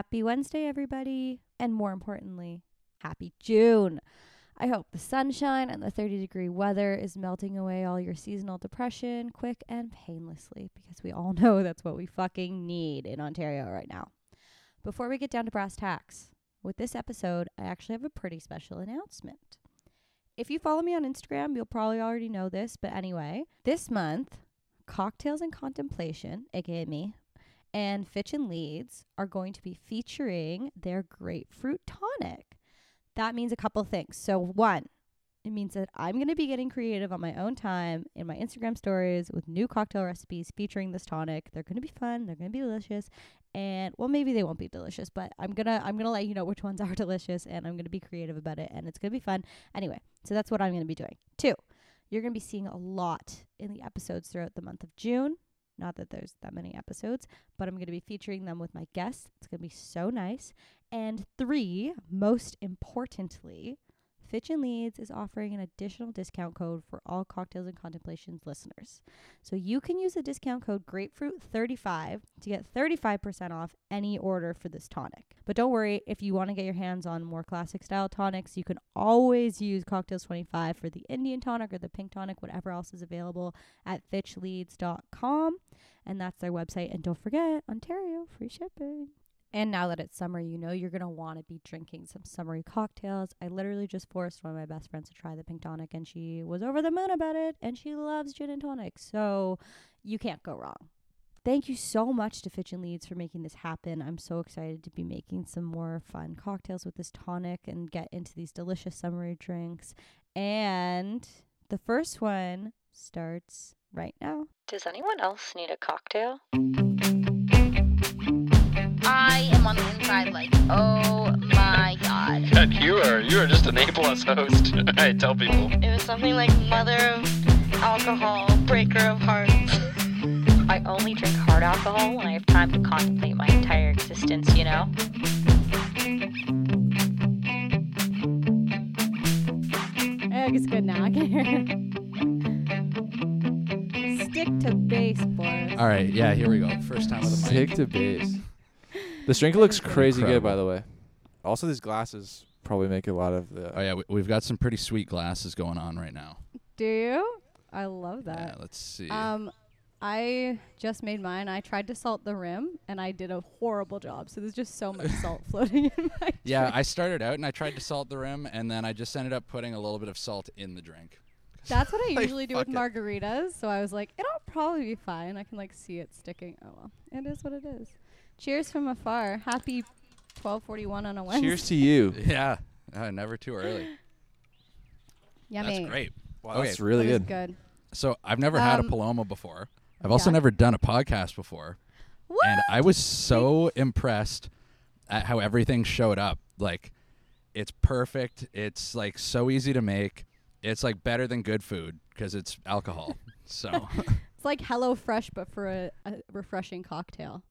Happy Wednesday, everybody. And more importantly, happy June. I hope the sunshine and the 30 degree weather is melting away all your seasonal depression quick and painlessly because we all know that's what we fucking need in Ontario right now. Before we get down to brass tacks, with this episode, I actually have a pretty special announcement. If you follow me on Instagram, you'll probably already know this, but anyway, this month, Cocktails and Contemplation, aka me, and Fitch and Leedes are going to be featuring their grapefruit tonic. That means a couple things. So, one, it means that I'm going to be getting creative on my own time in my Instagram stories with new cocktail recipes featuring this tonic. They're going to be fun, they're going to be delicious, and well maybe they won't be delicious, but I'm going to I'm going to let you know which ones are delicious and I'm going to be creative about it and it's going to be fun. Anyway, so that's what I'm going to be doing. 2. You're going to be seeing a lot in the episodes throughout the month of June. Not that there's that many episodes, but I'm going to be featuring them with my guests. It's going to be so nice. And three, most importantly, Fitch and Leedes is offering an additional discount code for all Cocktails and Contemplations listeners. So you can use the discount code Grapefruit35 to get 35% off any order for this tonic. But don't worry, if you want to get your hands on more classic style tonics, you can always use Cocktails25 for the Indian tonic or the pink tonic, whatever else is available at fitchleedes.com. And that's their website. And don't forget, Ontario, free shipping. And now that it's summer, you know you're going to want to be drinking some summery cocktails. I literally just forced one of my best friends to try the pink tonic, and she was over the moon about it, and she loves gin and tonic. So you can't go wrong. Thank you so much to Fitch and Leedes for making this happen. I'm so excited to be making some more fun cocktails with this tonic and get into these delicious summery drinks. And the first one starts right now. Does anyone else need a cocktail? I am on the inside like, oh my god. God, you are you are just an A plus host. I tell people. It was something like mother of alcohol, breaker of hearts. I only drink hard alcohol when I have time to contemplate my entire existence, you know? I think it's good now. I can hear it. Stick to base, Boris. All right, yeah, here we go. First time with a mic. Stick to base. This drink looks crazy good, by the way. Also, these glasses probably make a lot of the. Oh yeah, we, we've got some pretty sweet glasses going on right now. Do you? I love that. Yeah, let's see. Um, I just made mine. I tried to salt the rim, and I did a horrible job. So there's just so much salt floating in my. yeah, drink. I started out and I tried to salt the rim, and then I just ended up putting a little bit of salt in the drink. That's what I Like, usually do with fuck it. margaritas. So I was like, it'll probably be fine. I can like see it sticking. Oh well, it is what it is. Cheers from afar. Happy 12:41 on a Wednesday. Cheers to you. Yeah, uh, never too early. Yummy. That's great. Wow, Okay, that's really That is good. good. So I've never had a Um, Paloma before. I've also yeah. never done a podcast before, What? and I was so impressed at how everything showed up. Like, it's perfect. It's like so easy to make. It's like better than good food because it's alcohol. so It's like Hello Fresh, but for a, a refreshing cocktail.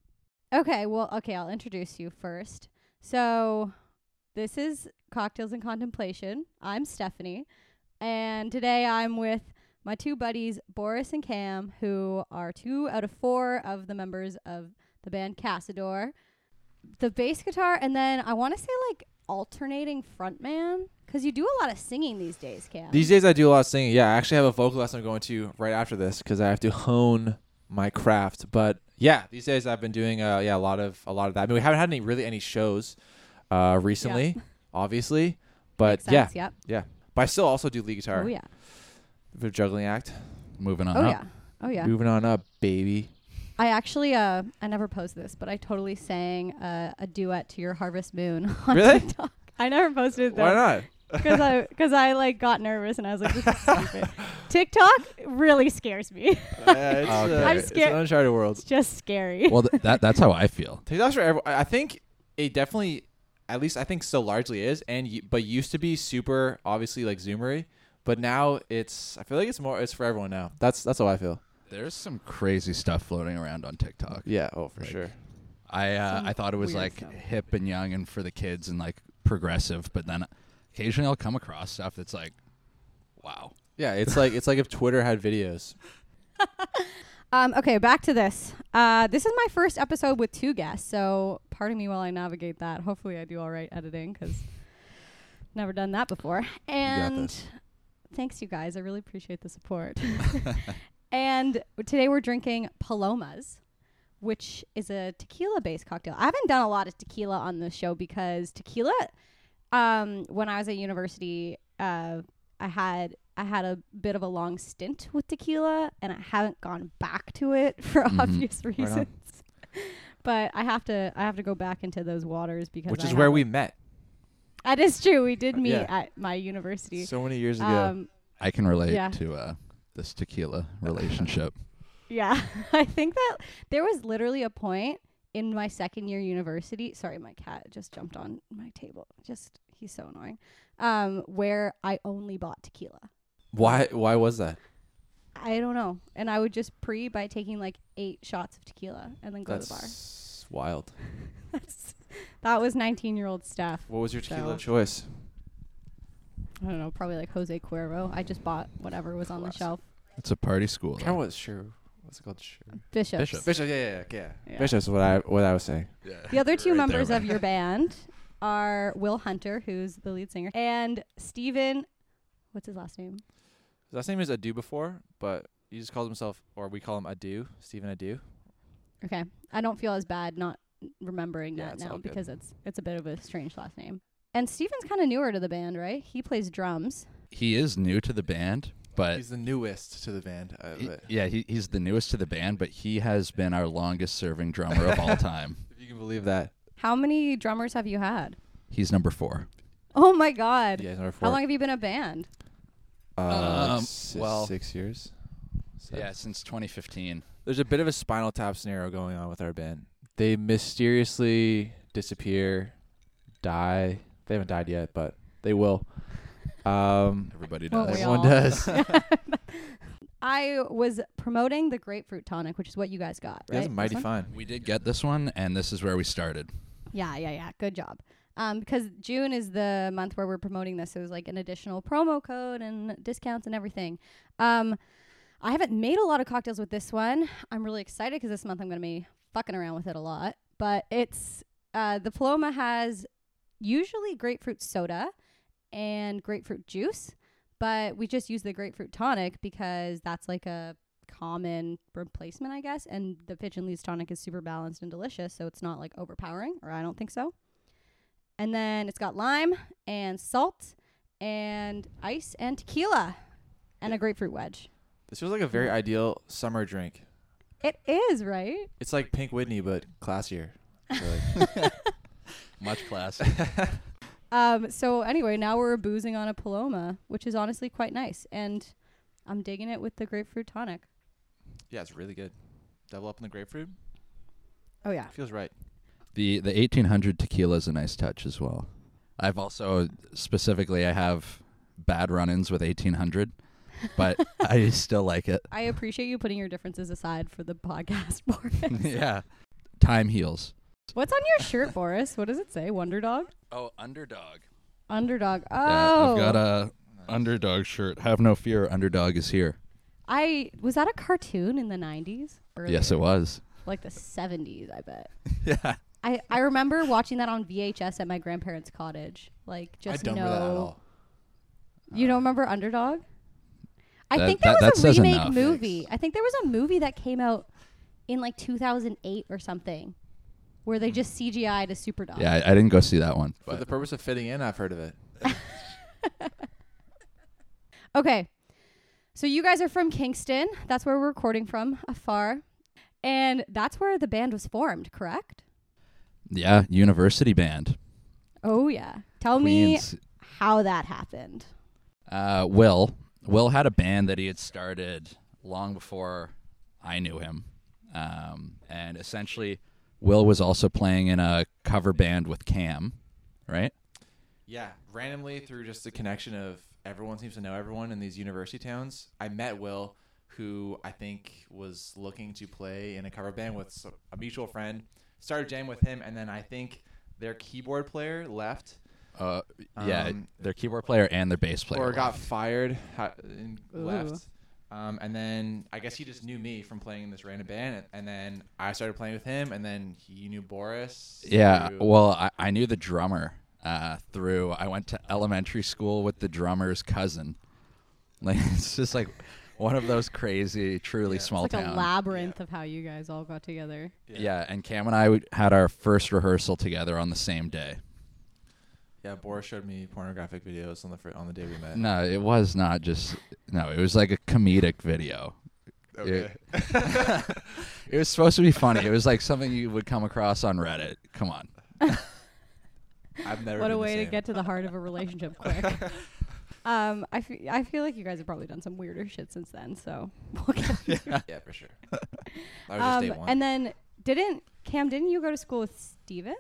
Okay, well, okay, I'll introduce you first. So, this is Cocktails and Contemplation. I'm Stephanie, and today I'm with my two buddies, Boris and Cam, who are two out of four of the members of the band Kasador. The bass guitar, and then I want to say like alternating frontman, because you do a lot of singing these days, Cam. These days, I do a lot of singing. Yeah, I actually have a vocal lesson I'm going to right after this because I have to hone my craft. But yeah, these days I've been doing uh, yeah a lot of a lot of that. I mean, we haven't had any really any shows uh, recently, obviously. But Makes yeah, sense, Yep. yeah. But I still also do lead guitar. Oh yeah. For a juggling act. moving on Oh up. yeah. Oh yeah. Moving on up, baby. I actually, uh, I never posted this, but I totally sang uh, a duet to your Harvest Moon on Really? TikTok. I never posted it Why though, not? Because I because I like got nervous and I was like, this is stupid. TikTok really scares me. Uh, it's, Okay. uh, I'm it's scared. an uncharted world. it's just scary. Well, th- that that's how I feel. TikTok's for everyone. I think it definitely, at least I think so largely is, and y- but used to be super obviously like Zoomery, but now it's. I feel like it's more. It's for everyone now. That's that's how I feel. There's some crazy stuff floating around on TikTok. Yeah. Oh, for Like, sure. I uh, I thought it was like stuff. hip and young and for the kids and like progressive, but then occasionally I'll come across stuff that's like, wow. Yeah, it's like it's like if Twitter had videos. Um, okay, back to this. Uh, this is my first episode with two guests, so pardon me while I navigate that. Hopefully, I do all right editing because never done that before. And this. thanks, you guys. I really appreciate the support. and today we're drinking Palomas, which is a tequila-based cocktail. I haven't done a lot of tequila on the show because tequila. Um, when I was at university, uh, I had I had a bit of a long stint with tequila, and I haven't gone back to it for Mhm. obvious on. reasons. but I have to I have to go back into those waters because Which I is where we met That is true. We did Uh, meet yeah. at my university. so many years ago. Um, I can relate Yeah. to uh, this tequila relationship. Yeah, I think that there was literally a point in my second year university. Sorry, my cat just jumped on my table. Just he's so annoying. Um, where I only bought tequila. why? Why was that? I don't know, and I would just pre by taking like eight shots of tequila and then go to the bar. That's wild. That's, that was nineteen year old Steph. What was your tequila So- choice? I don't know, probably like Jose Cuervo. I just bought whatever was on the shelf. It's a party school. I though. was sure. What's it called? Sure. Bishops. Bishop. Bishop. Yeah, yeah, yeah. yeah. Yeah. Bishop's what I what I was saying. Yeah. The other two Right there, members of your band are Will Hunter, who's the lead singer, and Steven. What's his last name? His last name is Adu before, but he just calls himself, or we call him Adu, Stephen Adu. Okay, I don't feel as bad not remembering Yeah, that now all good. because it's it's a bit of a strange last name. And Steven's kind of newer to the band, right? He plays drums. He is new to the band, but He's the newest to the band. Uh, he- yeah, he, he's the newest to the band, but he has been our longest serving drummer of all time. if you can believe that. How many drummers have you had? He's number four. Oh my god! Yeah, he's number four. How long have you been a band? Uh, Um, six, well- six years. Seven. Yeah, since 2015. There's a bit of a spinal tap scenario going on with our band. They mysteriously disappear, die. They haven't died yet, but they will. Um, Everybody Won't does. we everyone all? does. I was promoting the grapefruit tonic, which is what you guys got, right? That's This mighty one? fine. We did get this one, and this is where we started. Yeah, yeah, yeah. Good job. Um, because June is the month where we're promoting this, so it was like an additional promo code and discounts and everything. Um, I haven't made a lot of cocktails with this one. I'm really excited because this month I'm gonna be fucking around with it a lot. But it's uh, the Paloma has usually grapefruit soda and grapefruit juice, but we just use the grapefruit tonic because that's like a common replacement, I guess. And the Fitch and Leedes tonic is super balanced and delicious, so it's not like overpowering, or I don't think so. And then it's got lime and salt and ice and tequila and a grapefruit wedge. This feels like a very ideal summer drink. It is, right? It's like Pink Whitney, but classier. I feel like. Much class. Um, so anyway, now we're boozing on a Paloma, which is honestly quite nice. And I'm digging it with the grapefruit tonic. yeah, it's really good. Double up on the grapefruit. Oh yeah. Feels right. The the 1800 tequila is a nice touch as well. I've also specifically I have bad run-ins with 1800, but I still like it. I appreciate you putting your differences aside for the podcast, Boris. yeah. Time heals. What's on your shirt, Boris? What does it say? Wonder Dog? Oh, underdog. Underdog. Oh. Yeah, I've got oh. a underdog shirt. Have no fear, underdog is here. I was that a cartoon in the 90s? Yes, it was. Like the 70s, I bet. yeah. I, I remember watching that on VHS at my grandparents' cottage. Like just I don't know. remember that at all. You don't remember Underdog? I That- think there that- that was a remake enough. movie. I think there was a movie that came out in like 2008 or something, where they just CGI'd a super dog. Yeah, I, I didn't go see that one. For But the purpose of fitting in, I've heard of it. Okay, so you guys are from Kingston. That's where we're recording from, afar, and that's where the band was formed. Correct? yeah, university band. Oh yeah. Tell Queens. me how that happened. Uh, Will. Will had a band that he had started long before I knew him. Um, and essentially, Will was also playing in a cover band with Cam, right? Yeah, randomly through just the connection of everyone seems to know everyone in these university towns. I met Will, who I think was looking to play in a cover band with a mutual friend. Started jamming with him, and then I think their keyboard player left Uh, yeah, Um, their keyboard player and their bass player. or got fired and Ooh. left. Um, and then I guess he just knew me from playing in this random band, and, and then I started playing with him, and then he knew Boris. Yeah, through- well, I, I knew the drummer uh, through. I went to elementary school with the drummer's cousin. Like it's just like one of those crazy, truly Yeah. small It's like town. a labyrinth of how you guys all got together. yeah, and Cam and I had our first rehearsal together on the same day. Yeah. Boris showed me pornographic videos on the fir- on the day we met. No, it was not just. No, it was like a comedic video. Okay. It was supposed to be funny. It was like something you would come across on Reddit. Come on. I've never. What been a the way to get to the heart of a relationship quick. um, I, fe- I feel like you guys have probably done some weirder shit since then. So we'll get yeah, for sure. That was just um, day one. and then didn't Cam? Didn't you go to school with Steven?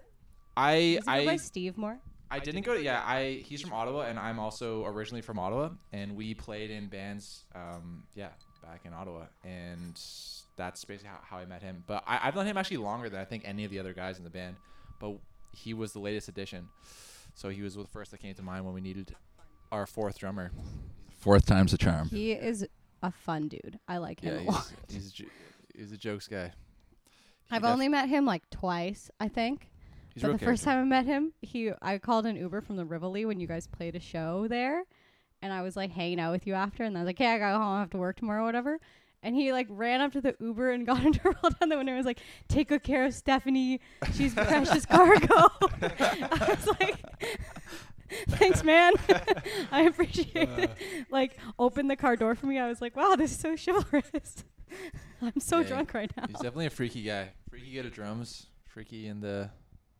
I Is it by I Steve more? I didn't go to yeah. I he's from Ottawa and I'm also originally from Ottawa and we played in bands um yeah back in Ottawa and that's basically how, how I met him. But I, I've known him actually longer than I think any of the other guys in the band. But he was the latest addition, so he was the first that came to mind when we needed our fourth drummer. Fourth time's a charm. He is a fun dude. I like him Yeah, a lot. he's he's a, jo- he's a jokes guy. He I've def- only met him like twice, I think. He's but the first time I met him, he I called an Uber from the Rivoli when you guys played a show there, and I was like hanging out with you after, and I was like, "Hey, I gotta go home. I have to work tomorrow, whatever." And he like ran up to the Uber and got into roll down the window and was like, "Take good care of Stephanie. She's precious cargo." I was like, "Thanks, man. I appreciate it." Uh. Like, opened the car door for me. I was like, "Wow, this is so chivalrous." I'm so Yeah, drunk right now. He's definitely a freaky guy. Freaky at drums. Freaky in the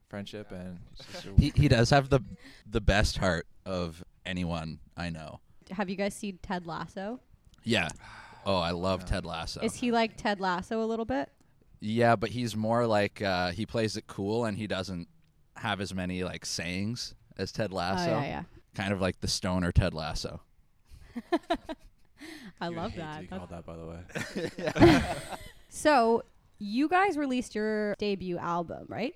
friendship and he's just a- He he does have the the best heart of anyone I know. Have you guys seen Ted Lasso? Yeah. Oh, I love No. Ted Lasso. Is he like Ted Lasso a little bit? Yeah, but he's more like uh, he plays it cool and he doesn't have as many like sayings as Ted Lasso. Oh yeah, yeah. Kind of like the stoner Ted Lasso. I You would love hate to that. be That's- called that, by the way. So you guys released your debut album, right?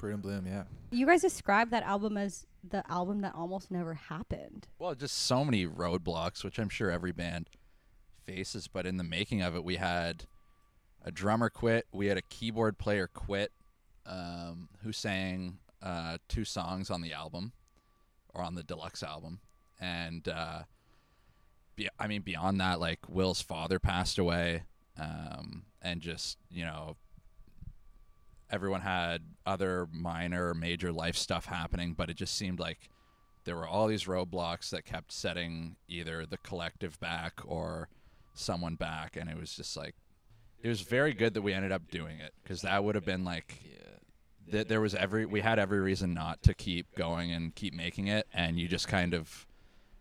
Brood and Bloom, yeah. You guys described that album as the album that almost never happened. Well, just so many roadblocks, which I'm sure every band faces. But in the making of it, we had a drummer quit, we had a keyboard player quit, um, who sang uh, two songs on the album or on the deluxe album, and uh, be- I mean beyond that, like Will's father passed away, um, and just you know everyone had other minor, major life stuff happening, but it just seemed like there were all these roadblocks that kept setting either the collective back or someone back, and it was just like it was very good that we ended up doing it because that would have been like Yeah. th- there was every we had every reason not to keep going and keep making it, and you just kind of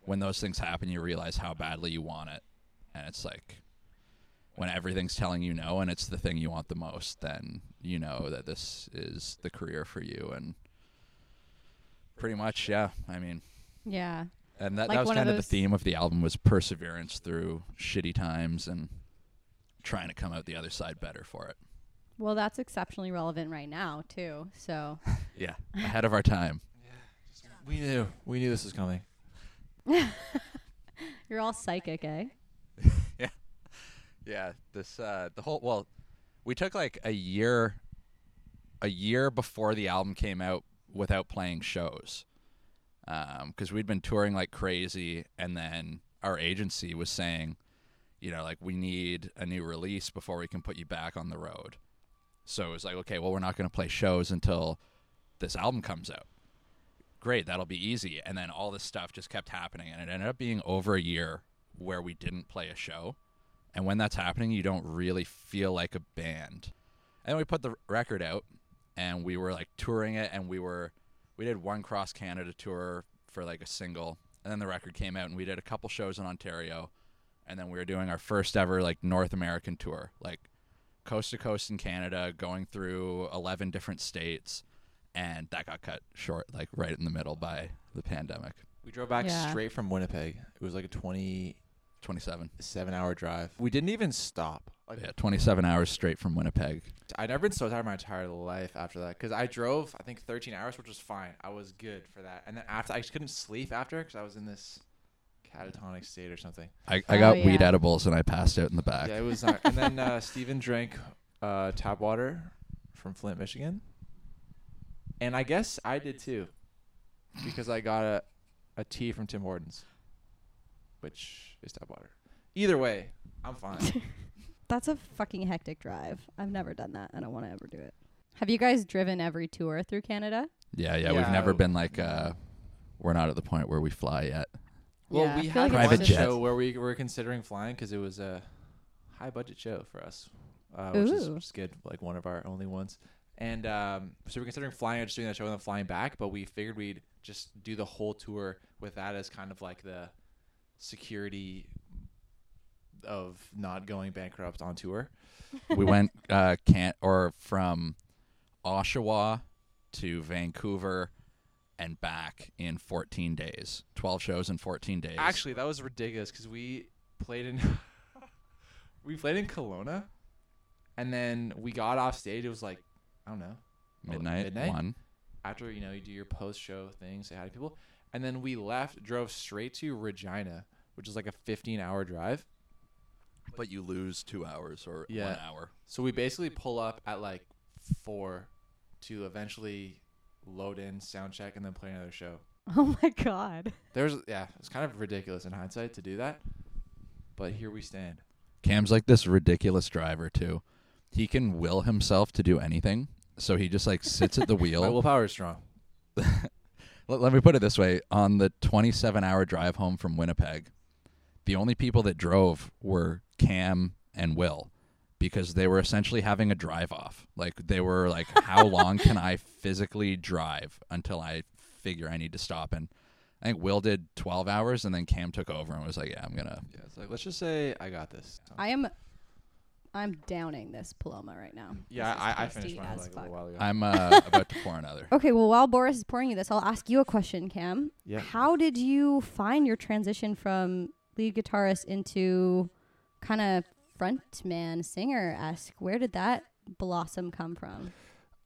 when those things happen, you realize how badly you want it, and it's like when everything's telling you no and it's the thing you want the most, then you know that this is the career for you, and pretty much, yeah. I mean, Yeah. and that, Like that was kind of, those- the theme of the album was perseverance through shitty times and trying to come out the other side better for it. Well, that's exceptionally relevant right now too. So Yeah, ahead of our time. Yeah, We knew. We knew this was coming. you're all psychic, eh? Yeah, this uh the whole well, we took like a year a year before the album came out without playing shows. Um cuz we'd been touring like crazy and then our agency was saying, you know, like we need a new release before we can put you back on the road. So it was like, okay, well we're not going to play shows until this album comes out. Great, that'll be easy. And then all this stuff just kept happening and it ended up being over a year where we didn't play a show. And when that's happening, you don't really feel like a band. And we put the record out and we were like touring it and we were we did one cross Canada tour for like a single and then the record came out and we did a couple shows in Ontario and then we were doing our first ever like North American tour, like coast to coast in Canada, going through 11 different states and that got cut short like right in the middle by the pandemic. We drove back Yeah. straight from Winnipeg. It was like a 27 Seven hour drive. We didn't even stop. Like Yeah, 27 hours straight from Winnipeg. I'd never been so tired in my entire life after that because I drove I think 13 hours, which was fine. I was good for that. And then after I just couldn't sleep after because I was in this catatonic state or something. I, I Oh, got weed edibles and I passed out in the back. Yeah, it was. Not, and then uh, Steven drank uh, tap water from Flint, Michigan, and I guess I did too, because I got a a tea from Tim Hortons, which is tap water. Either way, I'm fine. That's a fucking hectic drive. I've never done that. I don't want to ever do it. Have you guys driven every tour through Canada? Yeah, yeah, we've Yeah. never been like uh we're not at the point where we fly yet. well, Yeah, I we feel had like it's one just- show where we were considering flying because it was a high budget show for us, uh, which, is, Ooh. which is good. Like one of our only ones. And um, so we're considering flying, just doing that show and then flying back. But we figured we'd just do the whole tour with that as kind of like the security of not going bankrupt on tour. we went uh can't or from Oshawa to Vancouver and back in 14 days. 12 shows in 14 days. Actually, that was ridiculous because we played in we played in Kelowna, and then we got off stage. It was like I don't know midnight, midnight? 1. after you know you do your post show thing, say hi to people, and then we left, drove straight to Regina, which is like a 15 hour drive. But you lose 2 hours or Yeah. 1 hour. So we basically pull up at like four to eventually load in, sound check, and then play another show. Oh my god. There's yeah, it's kind of ridiculous in hindsight to do that, but here we stand. Cam's like this ridiculous driver too. He can will himself to do anything. So he just like sits at the My wheel. willpower is strong. let, let me put it this way. On the 27 hour drive home from winnipeg the only people that drove were cam and will because they were essentially having a drive off. Like they were like how long can i physically drive until i figure i need to stop? And i think will did 12 hours and then cam took over and was like yeah i'm gonna Yeah, it's like let's just say I got this. I am I'm downing this Paloma right now. yeah, This is I, I tasty finished mine as like a fuck. little while ago. i'm uh, about to pour another Okay, well while Boris is pouring you this, I'll ask you a question, Cam. yeah. How did you find your transition from lead guitarist into kind of frontman singer esque? Where did that blossom come from?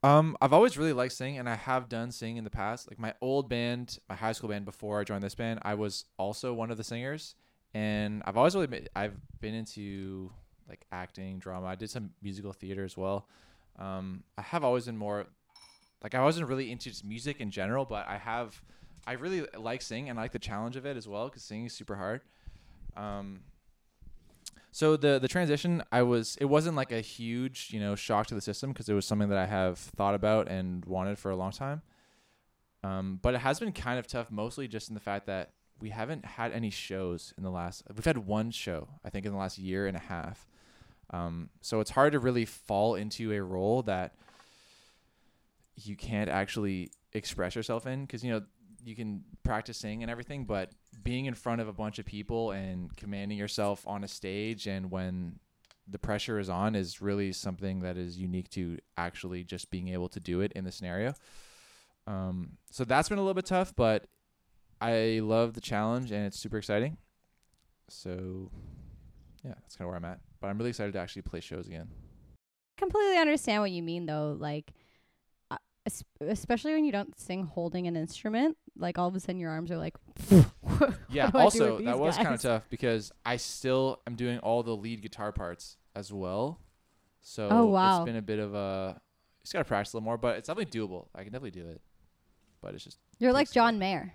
Um, I've always really liked singing, and I have done singing in the past. Like my old band, my high school band before I joined this band, I was also one of the singers, and I've always really been, I've been into like acting, drama. I did some musical theater as well. Um, I have always been more like I wasn't really into just music in general, but I have I really like singing and I like the challenge of it as well because singing is super hard. Um, so the the transition, I was it wasn't like a huge you know shock to the system because it was something that I have thought about and wanted for a long time. Um, but it has been kind of tough, mostly just in the fact that we haven't had any shows in the last. We've had one show, I think, in the last year and a half. Um, so it's hard to really fall into a role that you can't actually express yourself in because you know you can practice singing and everything, but being in front of a bunch of people and commanding yourself on a stage and when the pressure is on is really something that is unique to actually just being able to do it in the scenario. Um, so that's been a little bit tough, but I love the challenge and it's super exciting. So yeah, that's kind of where I'm at. But I'm really excited to actually play shows again. completely understand what you mean though like uh, es- especially when you don't sing holding an instrument like all of a sudden your arms are like Yeah. do I do also, that was kind of tough because I still am doing all the lead guitar parts as well. So Oh, wow. it's been a bit of a. Just gotta practice a little more, but it's definitely doable. I can definitely do it. But it's just you're like john mayer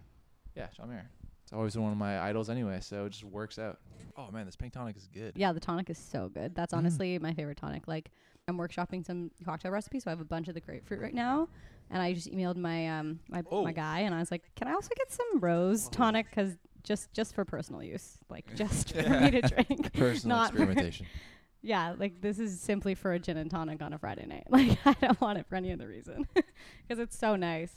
yeah, John Mayer. It's always been one of my idols anyway, so it just works out. Oh man, this pink tonic is good. yeah the tonic is so good that's Mm. honestly my favorite tonic like i'm workshopping some cocktail recipes so i have a bunch of the grapefruit right now and i just emailed my um my, Oh. my guy and i was like can i also get some rose tonic because just just for personal use like just for me to drink Personal Not for- experimentation. Yeah, like this is simply for a gin and tonic on a Friday night. Like I don't want it for any other reason because it's so nice.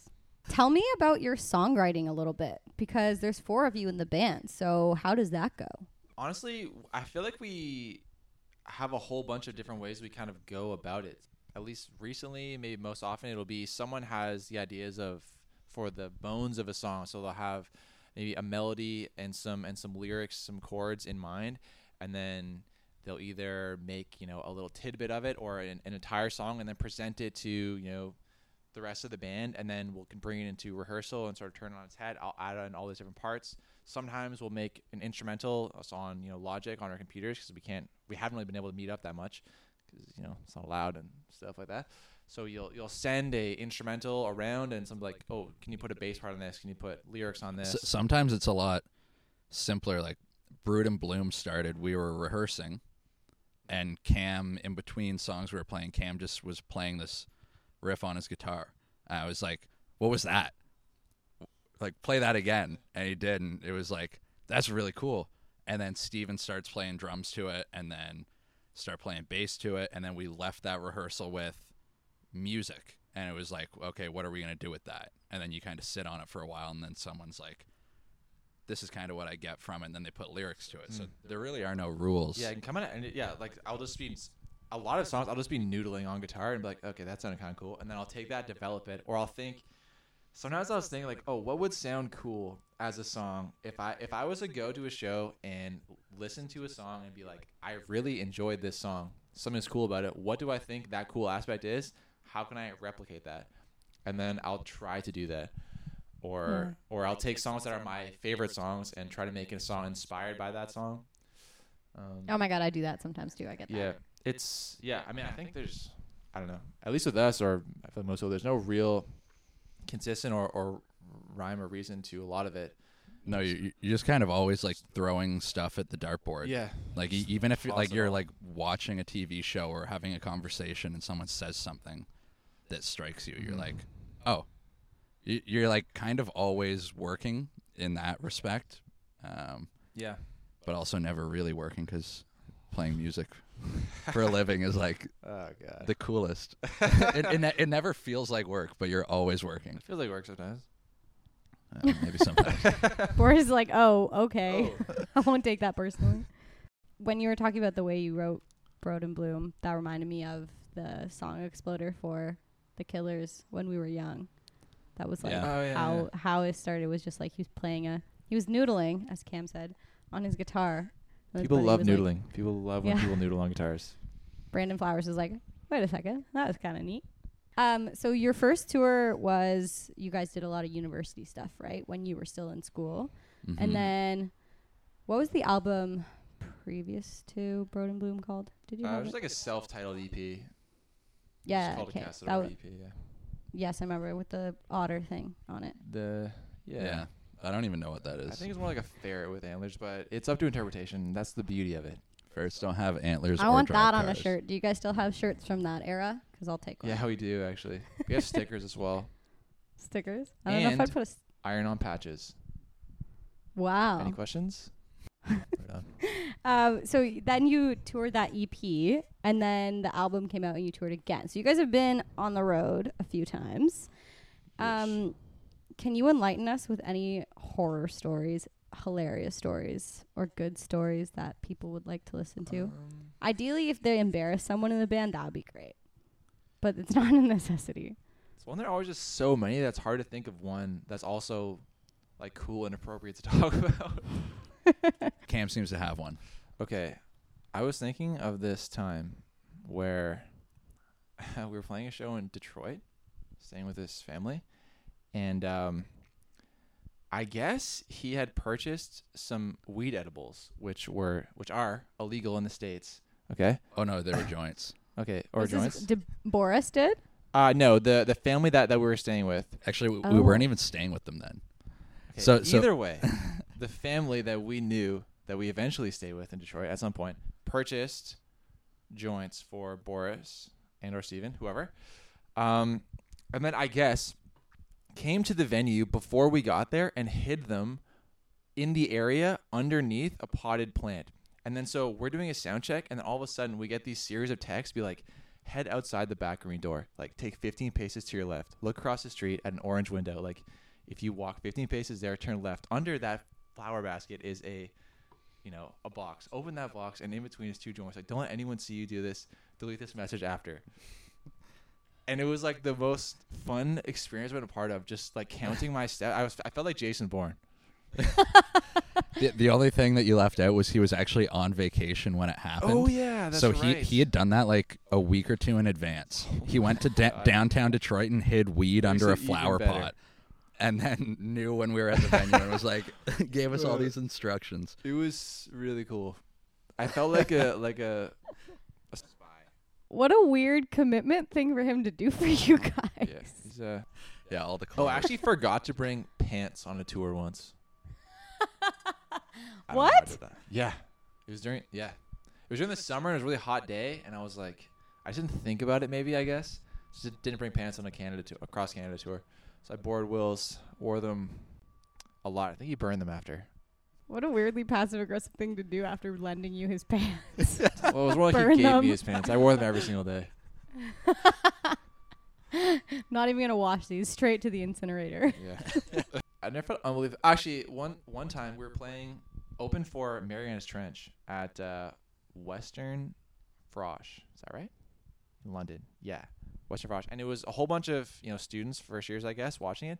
Tell me about your songwriting a little bit because there's four of you in the band. So how does that go? Honestly, I feel like we have a whole bunch of different ways we kind of go about it. At least recently, maybe most often, it'll be someone has the ideas of for the bones of a song. So they'll have maybe a melody and some and some lyrics, some chords in mind, and then they'll either make you know a little tidbit of it or an, an entire song and then present it to you know the rest of the band, and then we'll can bring it into rehearsal and sort of turn it on its head. I'll add in all these different parts. Sometimes we'll make an instrumental on you know Logic on our computers because we can't we haven't really been able to meet up that much because you know it's not allowed and stuff like that. So you'll you'll send a instrumental around and something like, oh, can you put a bass part on this? Can you put lyrics on this? S- sometimes it's a lot simpler. Like Brood and Bloom started, we were rehearsing, and Cam, in between songs we were playing, Cam just was playing this riff on his guitar. And I was like, "What was that?" Like, play that again, and he did, and it was like, "That's really cool." And then Steven starts playing drums to it, and then start playing bass to it, and then we left that rehearsal with music, and it was like, "Okay, what are we gonna do with that?" And then you kind of sit on it for a while, and then someone's like, this is kind of what I get from it. And then they put lyrics to it. So hmm. there really are no rules. Yeah, can come in and yeah, like I'll just be a lot of songs. I'll just be noodling on guitar and be like, okay, that sounded kind of cool, and then I'll take that, develop it, or I'll think. Sometimes I was thinking like, oh, what would sound cool as a song if I if I was to go to a show and listen to a song and be like, I really enjoyed this song. Something's cool about it. What do I think that cool aspect is? How can I replicate that? And then I'll try to do that. Or or I'll take songs that are my favorite songs and try to make a song inspired by that song. Um, Oh my god, I do that sometimes too. I get that. yeah, it's yeah. I mean, I think there's, I don't know. At least with us, or for feel like most of there's no real consistent or, or rhyme or reason to a lot of it. No, you you're just kind of always like throwing stuff at the dartboard. Yeah, Like e- even if you're, like you're like watching a TV show or having a conversation and someone says something that strikes you, you're like, oh, Y- you're like kind of always working in that respect, um, yeah. but also never really working because playing music for a living is like Oh god, the coolest. it, it, it never feels like work, but you're always working. it feels like work sometimes. Uh, maybe sometimes. Boris is like, oh, okay. I won't take that personally. When you were talking about the way you wrote Brood and Bloom, that reminded me of the song Exploder for the Killers when we were young. That was like Yeah. Oh, yeah, how how it started was just like he was playing a he was noodling, as Cam said, on his guitar. And People love was, like- noodling. People love when Yeah. people noodle on guitars. Brandon Flowers was like, wait a second, that was kind of neat. Um, so your first tour was you guys did a lot of university stuff, right? When you were still in school, Mhm. and then what was the album previous to Brood and Bloom called? Did you Uh, it was it? like a self-titled EP. yeah, called okay. a Castle That Over w- EP. Yeah. yes, I remember with the otter thing on it. The yeah. yeah. I don't even know what that is. I think it's more like a ferret with antlers, but it's up to interpretation. That's the beauty of it. Ferrets don't have antlers. I or want drive that on a cars. shirt. Do you guys still have shirts from that era? Because I'll take one. Yeah, we do actually. We have stickers as well. Stickers. I don't know if I'd And- put a. s- Iron-on patches. Wow. Any questions? Right on. Um, so y- then you toured that EP, and then the album came out, and you toured again. So you guys have been on the road a few times. Um, can you enlighten us with any horror stories, hilarious stories, or good stories that people would like to listen to? Um, Ideally, if they embarrass someone in the band, that would be great. But it's not a necessity. it's one there are always just so many that's hard to think of one that's also like cool and appropriate to talk about. Cam seems to have one. Okay, I was thinking of this time where we were playing a show in Detroit, staying with his family, and um, I guess he had purchased some weed edibles, which were which are illegal in the states. Okay, Oh no, they were joints. okay, or Was this- joints. did Boris did? Uh no, the the family that that we were staying with. Actually, we, Oh. we weren't even staying with them then. Okay, So- so- either way, the family that we knew that we eventually stayed with in Detroit at some point purchased joints for Boris and or Steven, whoever. Um, and then I guess came to the venue before we got there and hid them in the area underneath a potted plant. And then so we're doing a sound check and then all of a sudden we get these series of texts be like head outside the back green door. Like take 15 paces to your left. Look across the street at an orange window. Like if you walk 15 paces there, turn left. Under that flower basket is a, you know, a box. Open that box, and in between is two joints. Like, don't let anyone see you do this. Delete this message after. And it was like the most fun experience I've been a part of. Just like counting my steps. I was, I felt like Jason Bourne. the, the only thing that you left out was he was actually on vacation when it happened. Oh yeah, that's so right. he he had done that like a week or two in advance. He went to da- downtown Detroit and hid weed under a even flower better. pot, and then knew when we were at the venue and was like, gave us all Uh, these instructions. It was really cool. I felt like a like a. What a weird commitment thing for him to do for you guys. Yeah, he's uh, Yeah, all the. Oh, I actually forgot to bring pants on a tour once. I don't know how I What? Yeah, it was during yeah, it was during the summer. and It was a really hot day, and I was like, I didn't think about it. Maybe I guess just didn't bring pants on a Canada tour, across Canada tour. So I bored Will's, wore them a lot. I think he burned them after. What a weirdly passive aggressive thing to do after lending you his pants. Well, it was more like Burn he gave them. me his pants. I wore them every single day. Not even gonna wash these. Straight to the incinerator. Yeah. I never felt unbelievable. Actually, one one time we were playing open for Marianas Trench at uh, Western Frosh. Is that right? In London. Yeah. Western Frosh. And it was a whole bunch of, you know, students, first years, I guess, watching it.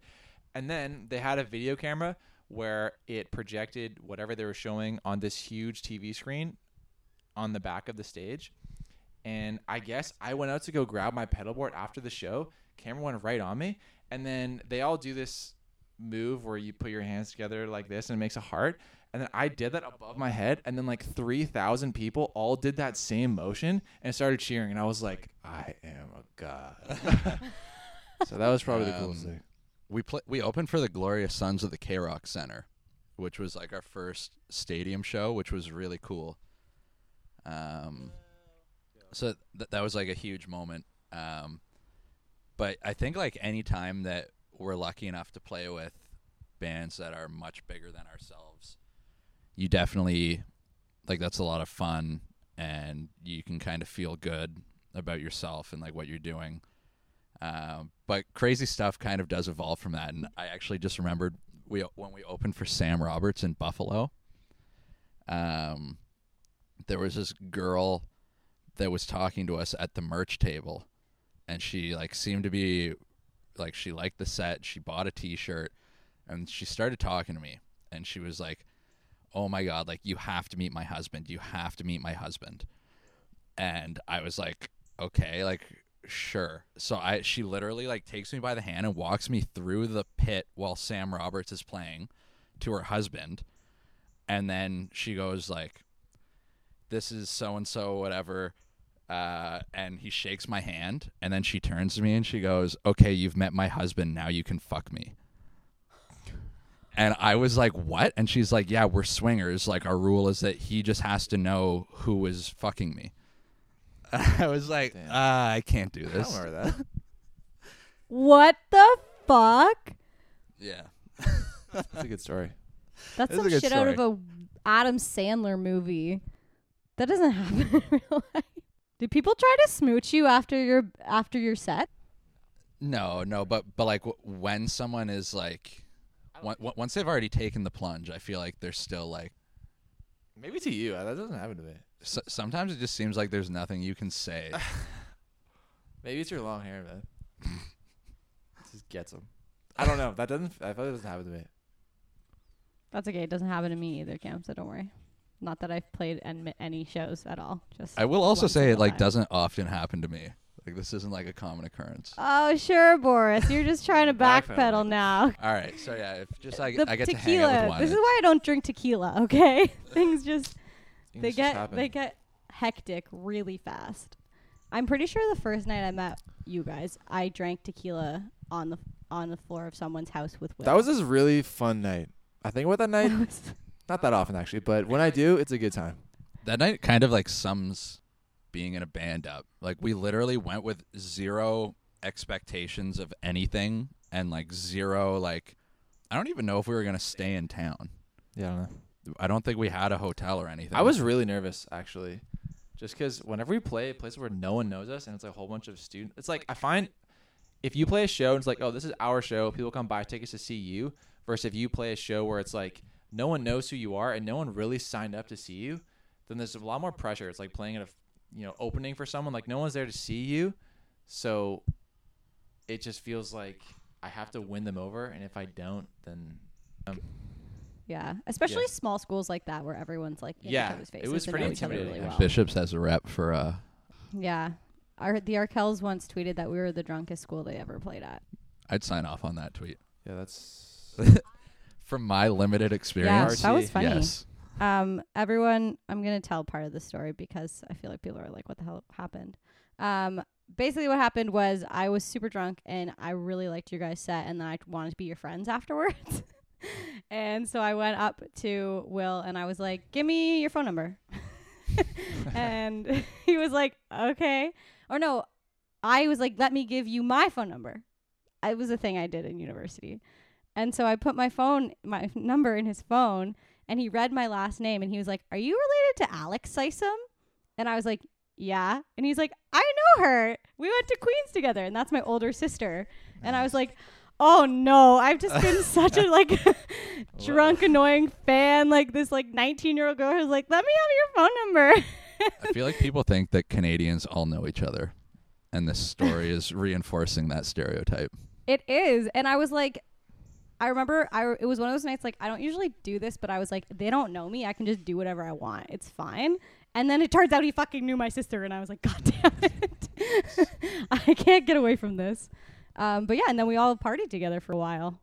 And then they had a video camera where it projected whatever they were showing on this huge TV screen on the back of the stage. And I guess I went out to go grab my pedal board after the show. Camera went right on me. And then they all do this move where you put your hands together like this and it makes a heart. And then I did that above my head. And then like 3,000 people all did that same motion and started cheering. And I was like, I am a god. so that was probably the coolest Um, thing. We play, we opened for the Glorious Sons of the K Rock Center, which was like our first stadium show, which was really cool. Um, so th- that was like a huge moment. Um, but I think like any time that we're lucky enough to play with bands that are much bigger than ourselves, you definitely like that's a lot of fun, and you can kind of feel good about yourself and like what you're doing. Um, but crazy stuff kind of does evolve from that. And I actually just remembered we when we opened for Sam Roberts in Buffalo. Um, there was this girl that was talking to us at the merch table, and she like seemed to be like she liked the set. She bought a T-shirt, and she started talking to me, and she was like, "Oh my god, like you have to meet my husband. You have to meet my husband." And I was like, "Okay, like sure." So I she literally like takes me by the hand and walks me through the pit while Sam Roberts is playing to her husband. And then she goes like this is so and so whatever. Uh, and he shakes my hand. And then she turns to me and she goes okay you've met my husband. Now you can fuck me. And i was like what? And she's like yeah we're swingers. Like our rule is that he just has to know who is fucking me i was like Damn. uh, i can't do I this don't remember that. What the fuck? yeah That's a good story. That's That's a some good shit out of a Adam Sandler movie. That doesn't happen in real life. Did people try to smooch you after your after your set? no no but but like w- when someone is like on- on- once they've already taken the plunge i feel like they're still like Maybe to you. That doesn't happen to me. S- sometimes it just seems like there's nothing you can say Maybe it's your long hair, man. It just gets them. I don't know. That doesn't. I thought it doesn't happen to me. That's okay. It doesn't happen to me either, Cam. So don't worry. Not that I've played en- any shows at all. Just I will also say it like while. doesn't often happen to me. Like this isn't like a common occurrence. Oh sure, Boris. You're just trying to backpedal now. All right, so yeah, if just I, the I get tequila. to hang out with one. this is why I don't drink tequila. Okay, things just Things they get happen. they get hectic really fast. I'm pretty sure the first night I met you guys, I drank tequila on the on the floor of someone's house with Will. That was this really fun night. I think about that night. Not that often actually, but when I do, it's a good time. that night kind of like sums being in a band up. Like we literally went with zero expectations of anything and like zero like I don't even know if we were gonna stay in town. Yeah, I don't know. I don't think we had a hotel or anything. I was really nervous actually, just because whenever we play places where no one knows us and it's like a whole bunch of students, it's like I find if you play a show and it's like, oh, this is our show, people come buy tickets to see you, versus if you play a show where it's like no one knows who you are and no one really signed up to see you, then there's a lot more pressure. It's like playing at a you know opening for someone like no one's there to see you, so it just feels like I have to win them over, and if I don't, then um, Yeah, especially Yeah. small schools like that where everyone's like in Yeah, each other's it faces was and pretty know each other intimidating, really well. Bishops has a rep for uh Yeah, our the Arkells once tweeted that we were the drunkest school they ever played at. I'd sign off on that tweet. Yeah, that's From my limited Yeah, experience. that was RT. funny. Yes. Um, everyone, I'm gonna tell part of the story because I feel like people are like, "What the hell happened?" Um, basically, what happened was I was super drunk and I really liked your guys' set, and then I wanted to be your friends afterwards. and so I went up to Will and I was like, "Give me your phone number," and he was like, "Okay," or no, I was like, "Let me give you my phone number." It was a thing I did in university. And so I put my phone, my number in his phone, and he read my last name and he was like, Are you related to Alex Sysom? And I was like, Yeah. And he's like, I know her. We went to Queen's together, and that's my older sister. And I was like, Oh no, I've just been such a like drunk, annoying fan. Like this like nineteen year old girl who's like, Let me have your phone number. I feel like people think that Canadians all know each other. And this story is reinforcing that stereotype. It is. And I was like, I remember I it was one of those nights like I don't usually do this, but I was like, they don't know me. I can just do whatever I want. It's fine. And then it turns out he fucking knew my sister, and I was like, God damn it, I can't get away from this. Um, but yeah, and then we all partied together for a while.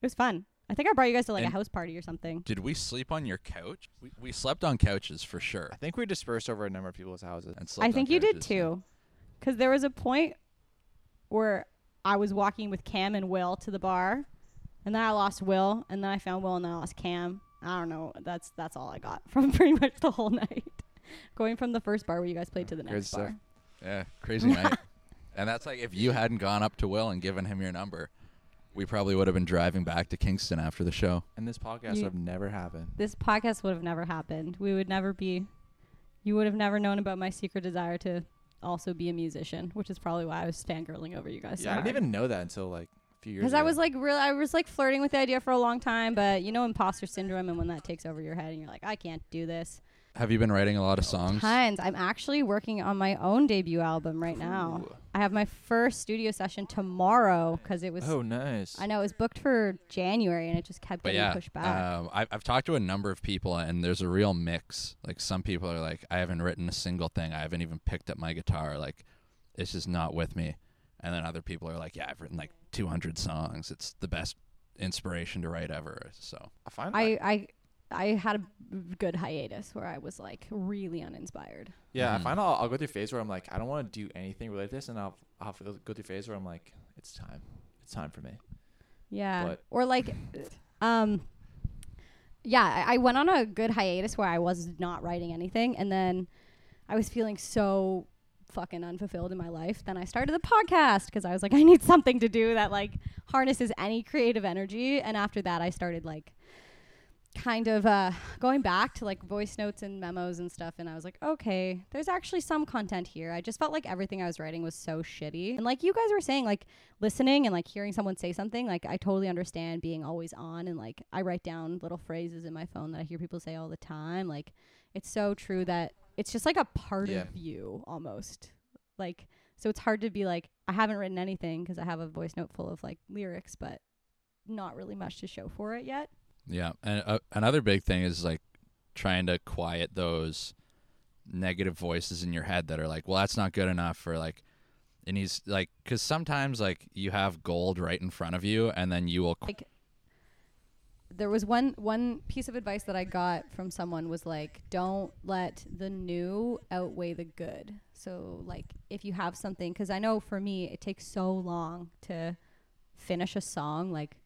It was fun. I think I brought you guys to like And- a house party or something. Did we sleep on your couch? We, we slept on couches for sure. I think we dispersed over a number of people's houses. And slept I on think you did couches. too, because there was a point where I was walking with Cam and Will to the bar, and then I lost Will, and then I found Will, and then I lost Cam. I don't know. That's that's all I got from pretty much the whole night. Going from the first bar where you guys played to the Good next stuff. bar. Yeah, crazy night. And that's like if you hadn't gone up to Will and given him your number, we probably would have been driving back to Kingston after the show. And this podcast You- would have never happened. This podcast would have never happened. We would never be. You would have never known about my secret desire to also be a musician, which is probably why I was fangirling over you guys. so Yeah, I didn't even know that until like a few years Because ago. I was like, really, I was like flirting with the idea for a long time, but you know, imposter syndrome, and when that takes over your head, and you're like, I can't do this. Have you been writing a lot of oh, songs? Tons. I'm actually working on my own debut album right now. Ooh. I have my first studio session tomorrow because it was. Oh, nice. I know it was booked for January, and it just kept But getting yeah, pushed back. um, I've, I've talked to a number of people, and there's a real mix. Like some people are like, I haven't written a single thing. I haven't even picked up my guitar. Like, it's just not with me. And then other people are like, Yeah, I've written like 200 songs. It's the best inspiration to write ever. So I find I, I, I had a good hiatus where I was like really uninspired. yeah. I find I'll, I'll go through a phase where I'm like, I don't want to do anything related to this, and I'll I'll have go- go through a phase where I'm like, it's time, it's time for me. Yeah. But- or like, um, yeah, I, I went on a good hiatus where I was not writing anything, and then I was feeling so fucking unfulfilled in my life. Then I started the podcast because I was like, I need something to do that like harnesses any creative energy. And after that, I started like kind of uh going back to like voice notes and memos and stuff and I was like okay there's actually some content here. I just felt like everything I was writing was so shitty. And like you guys were saying like listening and like hearing someone say something like I totally understand being always on and like I write down little phrases in my phone that I hear people say all the time. Like it's so true that it's just like a part Yeah. of you almost. Like so it's hard to be like I haven't written anything because I have a voice note full of like lyrics but not really much to show for it yet Yeah, and uh, another big thing is like trying to quiet those negative voices in your head that are like, "Well, that's not good enough," or like, and he's like, because sometimes like you have gold right in front of you, and then you will. Qu- like there was one one piece of advice that I got from someone was like don't let the new outweigh the good. So like if you have something cuz I know for me it takes so long to finish a song like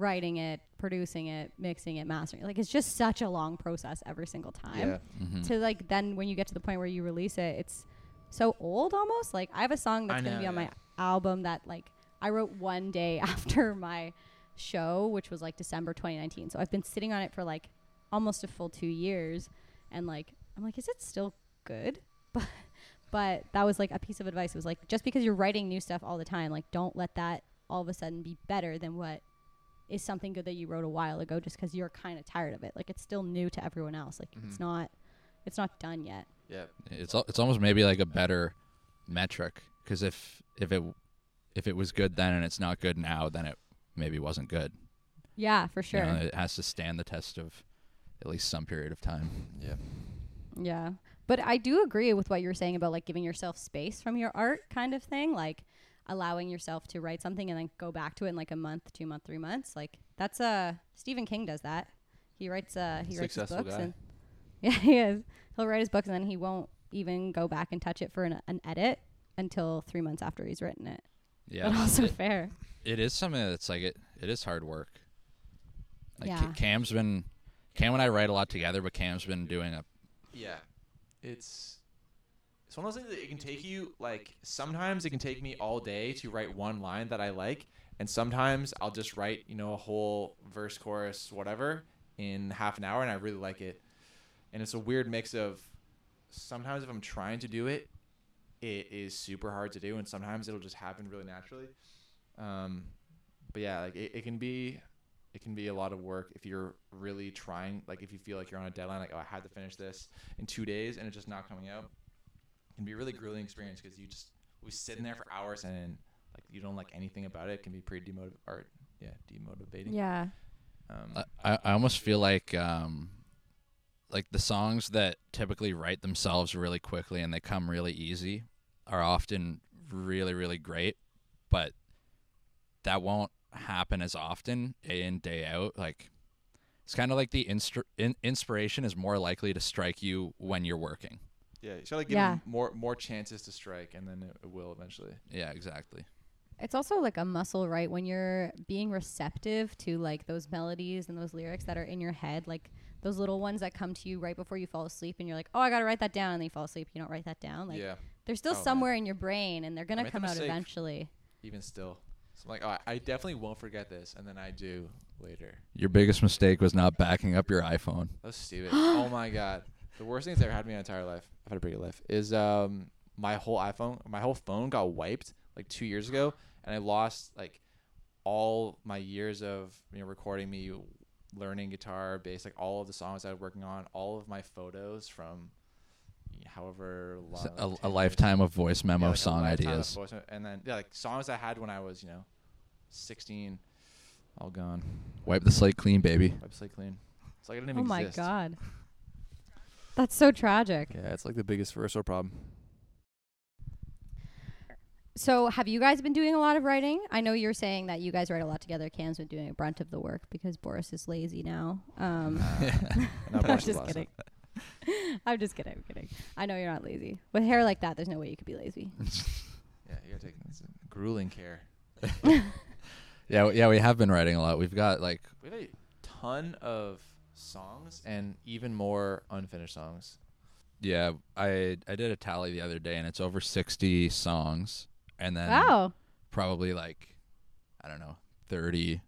writing it, producing it, mixing it, mastering it. Like it's just such a long process every single time Yeah. Mhm. to like then when you get to the point where you release it, it's so old almost. Like I have a song that's gonna be on my album that like I wrote one day after my show, which was like December 2019. So I've been sitting on it for like almost a full two years, and like I'm like, is it still good? But but that was like a piece of advice. It was like just because you're writing new stuff all the time, like don't let that all of a sudden be better than what is something good that you wrote a while ago just because you're kind of tired of it. Like it's still new to everyone else. Like it's Mhm. not it's not done yet. Yeah. It's al- it's almost maybe like a better metric because if if it if it was good then and it's not good now, then it maybe wasn't good. Yeah, for You sure. know, it has to stand the test of at least some period of time. Yeah. Yeah. But I do agree with what you were saying about like giving yourself space from your art kind of thing, like allowing yourself to write something and then go back to it in like a month, 2 month, 3 months. Like that's uh Stephen King does that. He writes uh he writes his books guy. and Yeah, he is. He'll write his books and then he won't even go back and touch it for an, an edit until 3 months after he's written it. Yeah, But also it, fair. it is something that's like it. It is hard work. Like Yeah. Cam's been, Cam and I write a lot together, but Cam's been doing a Yeah. It's it's one of those things that it can take you like sometimes it can take me all day to write one line that I like, and sometimes I'll just write, you know, a whole verse, chorus, whatever in half an hour and I really like it. And it's a weird mix of sometimes if I'm trying to do it, it is super hard to do and sometimes it'll just happen really naturally. Um but yeah, like it, it can be it can be a lot of work if you're really trying like if you feel like you're on a deadline like oh i had to finish this in two days and it's just not coming out can be a really grueling experience because you just we sit in there for hours and like you don't like anything about it, it can be pretty demotiv or yeah demotivating. Yeah. um, I, I almost feel like um like the songs that typically write themselves really quickly and they come really easy are often really really great but that won't happen as often day in day out. Like it's kind of like the instru- in- inspiration is more likely to strike you when you're working yeah you gotta give Yeah. them more more chances to strike and then it, it will eventually yeah exactly It's also like a muscle, right? When you're being receptive to like those melodies and those lyrics that are in your head, like those little ones that come to you right before you fall asleep and you're like, "Oh, I got to write that down." And then you fall asleep, you don't write that down. Like yeah they're still Oh, man. somewhere in your brain and they're going to make a come out mistake. eventually. even still so I'm like oh, I- I definitely won't forget this and then I do later your biggest mistake was not backing up your iphone That was stupid. oh my god. The worst thing that's ever happened to me in my entire life, I've had a pretty good life, is um my whole iPhone my whole phone got wiped like two years ago and I lost like all my years of you know recording me learning guitar, bass, like all of the songs I was working on, all of my photos from however long S- a, a lifetime of voice Yeah, memo like song ideas voice- and then yeah, like songs I had when I was, you know, sixteen, all gone. wipe the slate clean baby wipe the slate clean. It's like I didn't even Oh even my exist. god. That's so tragic. Yeah, it's like the biggest first world problem. So, have you guys been doing a lot of writing? I know you're saying that you guys write a lot together. Cam's been doing a brunt of the work because Boris is lazy now. Um, I'm Boris does a just kidding. I'm just kidding. I'm kidding. I know you're not lazy. With hair like that, there's no way you could be lazy. Yeah, you're taking grueling care. yeah w- yeah we have been writing a lot we've got like We have a ton of songs and even more unfinished songs. Yeah, I I did a tally the other day, and it's over sixty songs, and then wow. probably like I don't know thirty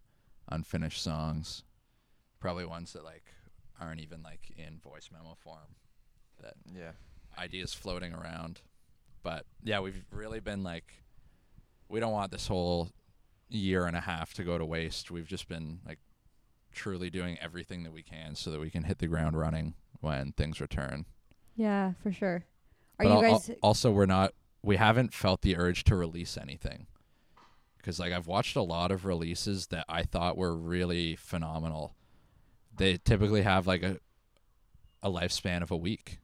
unfinished songs, probably ones that like aren't even like in voice memo form, that Yeah. ideas floating around. But yeah, we've really been like, we don't want this whole year and a half to go to waste. We've just been like truly doing everything that we can so that we can hit the ground running when things return. Yeah, for sure. Are But you al- al- guys? also we're not we haven't felt the urge to release anything because like i've watched a lot of releases that i thought were really phenomenal they typically have like a a lifespan of a week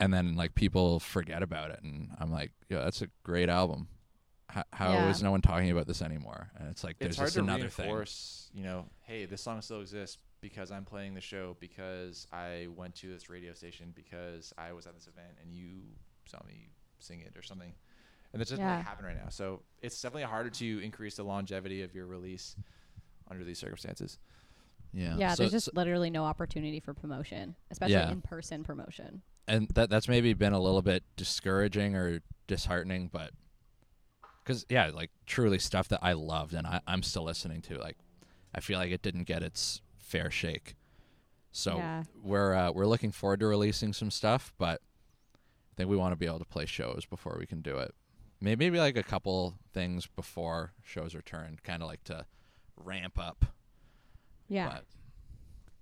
and then like people forget about it and i'm like yeah that's a great album H- how is Yeah. no one talking about this anymore and it's like there's it's hard just to another thing reinforce, you know, hey, this song still exists because I'm playing the show, because I went to this radio station, because I was at this event and you saw me sing it or something. And that doesn't Yeah. happen right now. So it's definitely harder to increase the longevity of your release under these circumstances. yeah yeah, So- there's just so- literally no opportunity for promotion, especially Yeah. in-person promotion. and that that's maybe been a little bit discouraging or disheartening, but because yeah, like truly stuff that I loved and I, I'm still listening to. Like, I feel like it didn't get its fair shake. So Yeah. we're uh, we're looking forward to releasing some stuff, but I think we want to be able to play shows before we can do it. Maybe maybe like a couple things before shows return, kind of like to ramp up. Yeah. But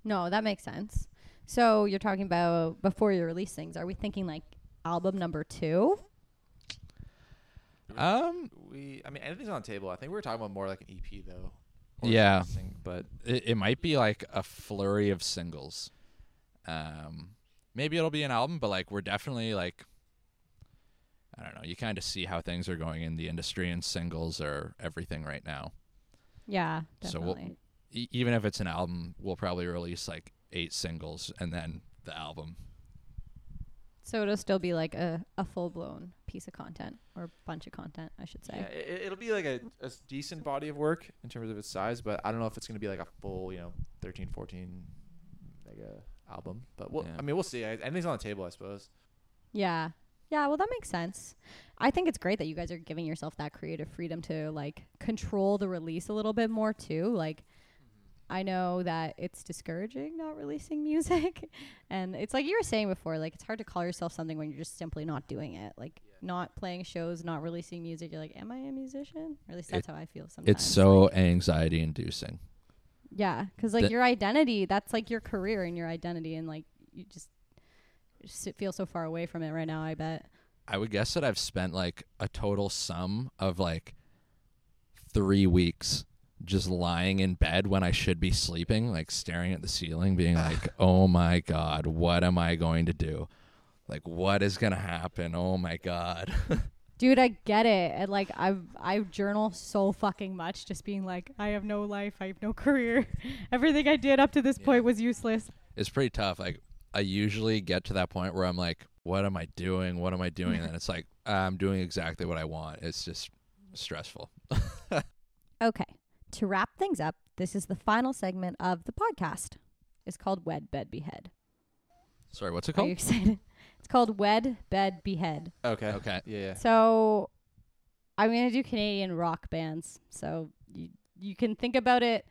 No, that makes sense. So you're talking about before you release things. Are we thinking like album number two? Um, We, I mean, anything's on the table. I think we were talking about more like an EP though. Yeah. sing- but It, it might be like a flurry of singles. Um, maybe it'll be an album, but like we're definitely like, I don't know. You kind of see how things are going in the industry, and singles are everything right now. Yeah, So we'll- definitely. E- even if it's an album, we'll probably release like eight singles and then the album. So it'll still be like a, a full blown piece of content or bunch of content, I should say. yeah, it, it'll be like a, a, decent body of work in terms of its size, but I don't know if it's gonna be like a full, you know, 13, 14 mega album. But we'll, Yeah. I mean, we'll see. I, anything's on the table, I suppose. Yeah. Yeah, well that makes sense. I think it's great that you guys are giving yourself that creative freedom to like control the release a little bit more too. Like I know that it's discouraging not releasing music and it's like you were saying before, like it's hard to call yourself something when you're just simply not doing it. Like not playing shows, not releasing music, you're like, Am I a musician? Or at least that's how I feel sometimes. It's so like- anxiety inducing. Yeah, because like The- your identity, that's like your career and your identity, and like you just, just feel so far away from it right now. I bet. I would guess that I've spent like a total sum of like three weeks just lying in bed when I should be sleeping, like staring at the ceiling, being like, oh my God, what am I going to do? Like, what is going to happen? Oh my God. Dude, I get it. And like I've I journal so fucking much, just being like, I have no life, I have no career. Everything I did up to this Yeah. point was useless. it's pretty tough. Like, I usually get to that point where I'm like, what am I doing? What am I doing? And it's like, I'm doing exactly what I want. It's just stressful. Okay, to wrap things up, this is the final segment of the podcast. It's called Wed Bed Behead. Sorry, what's it Are you called? excited? It's called Wed Bed Behead. Okay. Okay. Yeah, yeah. So I'm gonna do Canadian rock bands. So you you can think about it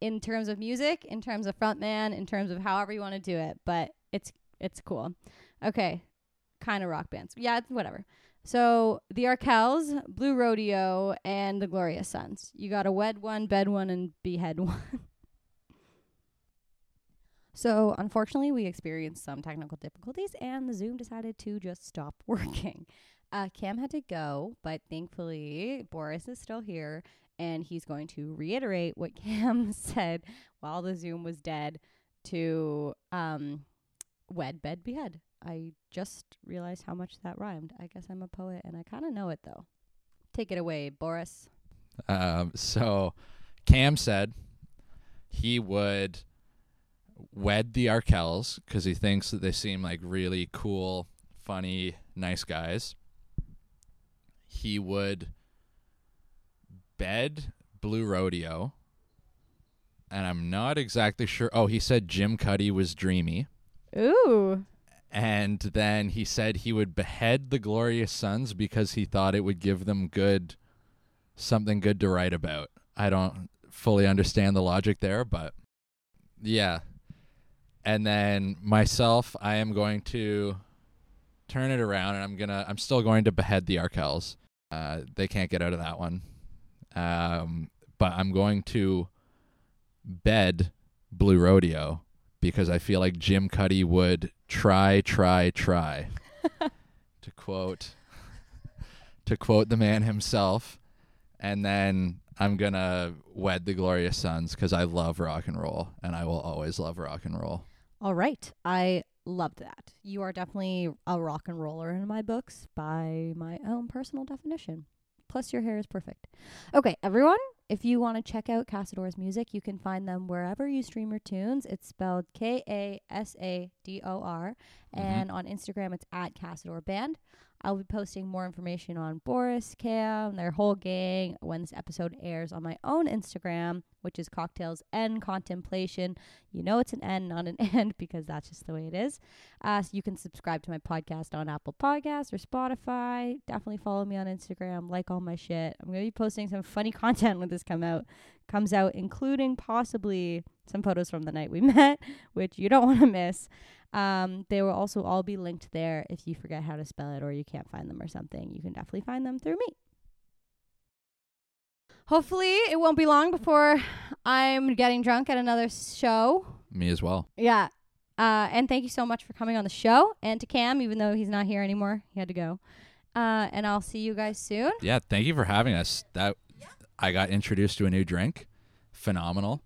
in terms of music, in terms of frontman, in terms of however you want to do it, but it's it's cool. Okay, kind of rock bands. Yeah, whatever. So the Arkells, Blue Rodeo, and the Glorious Sons. You got a wed one, bed one, and behead one. So, unfortunately, we experienced some technical difficulties and the Zoom decided to just stop working. Uh, Cam had to go, but thankfully, Boris is still here and he's going to reiterate what Cam said while the Zoom was dead to um, wed, bed, behead. I just realized how much that rhymed. I guess I'm a poet and I kind of know it though. Take it away, Boris. Um, so Cam said he would wed the Arkells because he thinks that they seem like really cool, funny, nice guys. He would bed Blue Rodeo. And I'm not exactly sure. Oh, he said Jim Cuddy was dreamy. Ooh. And then he said he would behead the Glorious Sons because he thought it would give them good, something good to write about. I don't fully understand the logic there, but yeah. And then myself, I am going to turn it around, and I'm gonna, I'm still going to behead the Arkells. Uh, they can't get out of that one. Um, but I'm going to bed Blue Rodeo because I feel like Jim Cuddy would try, try, try. to quote to quote the man himself. And then I'm gonna wed the Glorious Sons because I love rock and roll and I will always love rock and roll. All right. I loved that. You are definitely a rock and roller in my books by my own personal definition. Plus, your hair is perfect. Okay, everyone, if you want to check out Kasador's music, you can find them wherever you stream your tunes. It's spelled K A S A D O R. Mhm. And on Instagram, it's at Kasador Band. I'll be posting more information on Boris, Cam, their whole gang when this episode airs on my own Instagram, which is Cocktails and Contemplation. You know it's an N, not an N, because that's just the way it is. Uh, so you can subscribe to my podcast on Apple Podcasts or Spotify. Definitely follow me on Instagram. Like all my shit. I'm gonna be posting some funny content when this come out comes out, including possibly some photos from the night we met, which you don't want to miss. Um, they will also all be linked there if you forget how to spell it or you can't find them or something. You can definitely find them through me. Hopefully, it won't be long before I'm getting drunk at another show. Me as well. Yeah. Uh, and thank you so much for coming on the show. And to Cam, even though he's not here anymore, he had to go. Uh, and I'll see you guys soon. Yeah, thank you for having us. That I got introduced to a new drink. Phenomenal.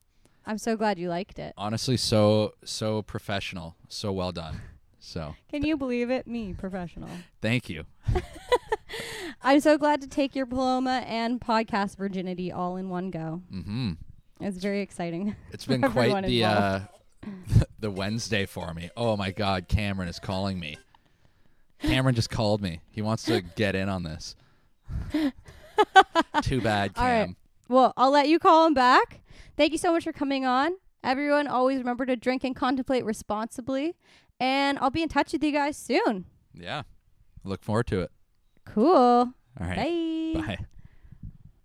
I'm so glad you liked it. Honestly, so so professional, so well done. So Can you believe it? Me, professional. thank you. I'm so glad to take your diploma and podcast virginity all in one go. hmm It's very exciting. It's been quite the uh, the Wednesday for me. Oh my God, Cameron is calling me. Cameron just called me. He wants to get in on this. Too bad, All right. Cam. Well, I'll let you call him back. Thank you so much for coming on. Everyone, always remember to drink and contemplate responsibly. And I'll be in touch with you guys soon. Yeah, look forward to it. Cool. All right, Bye. bye.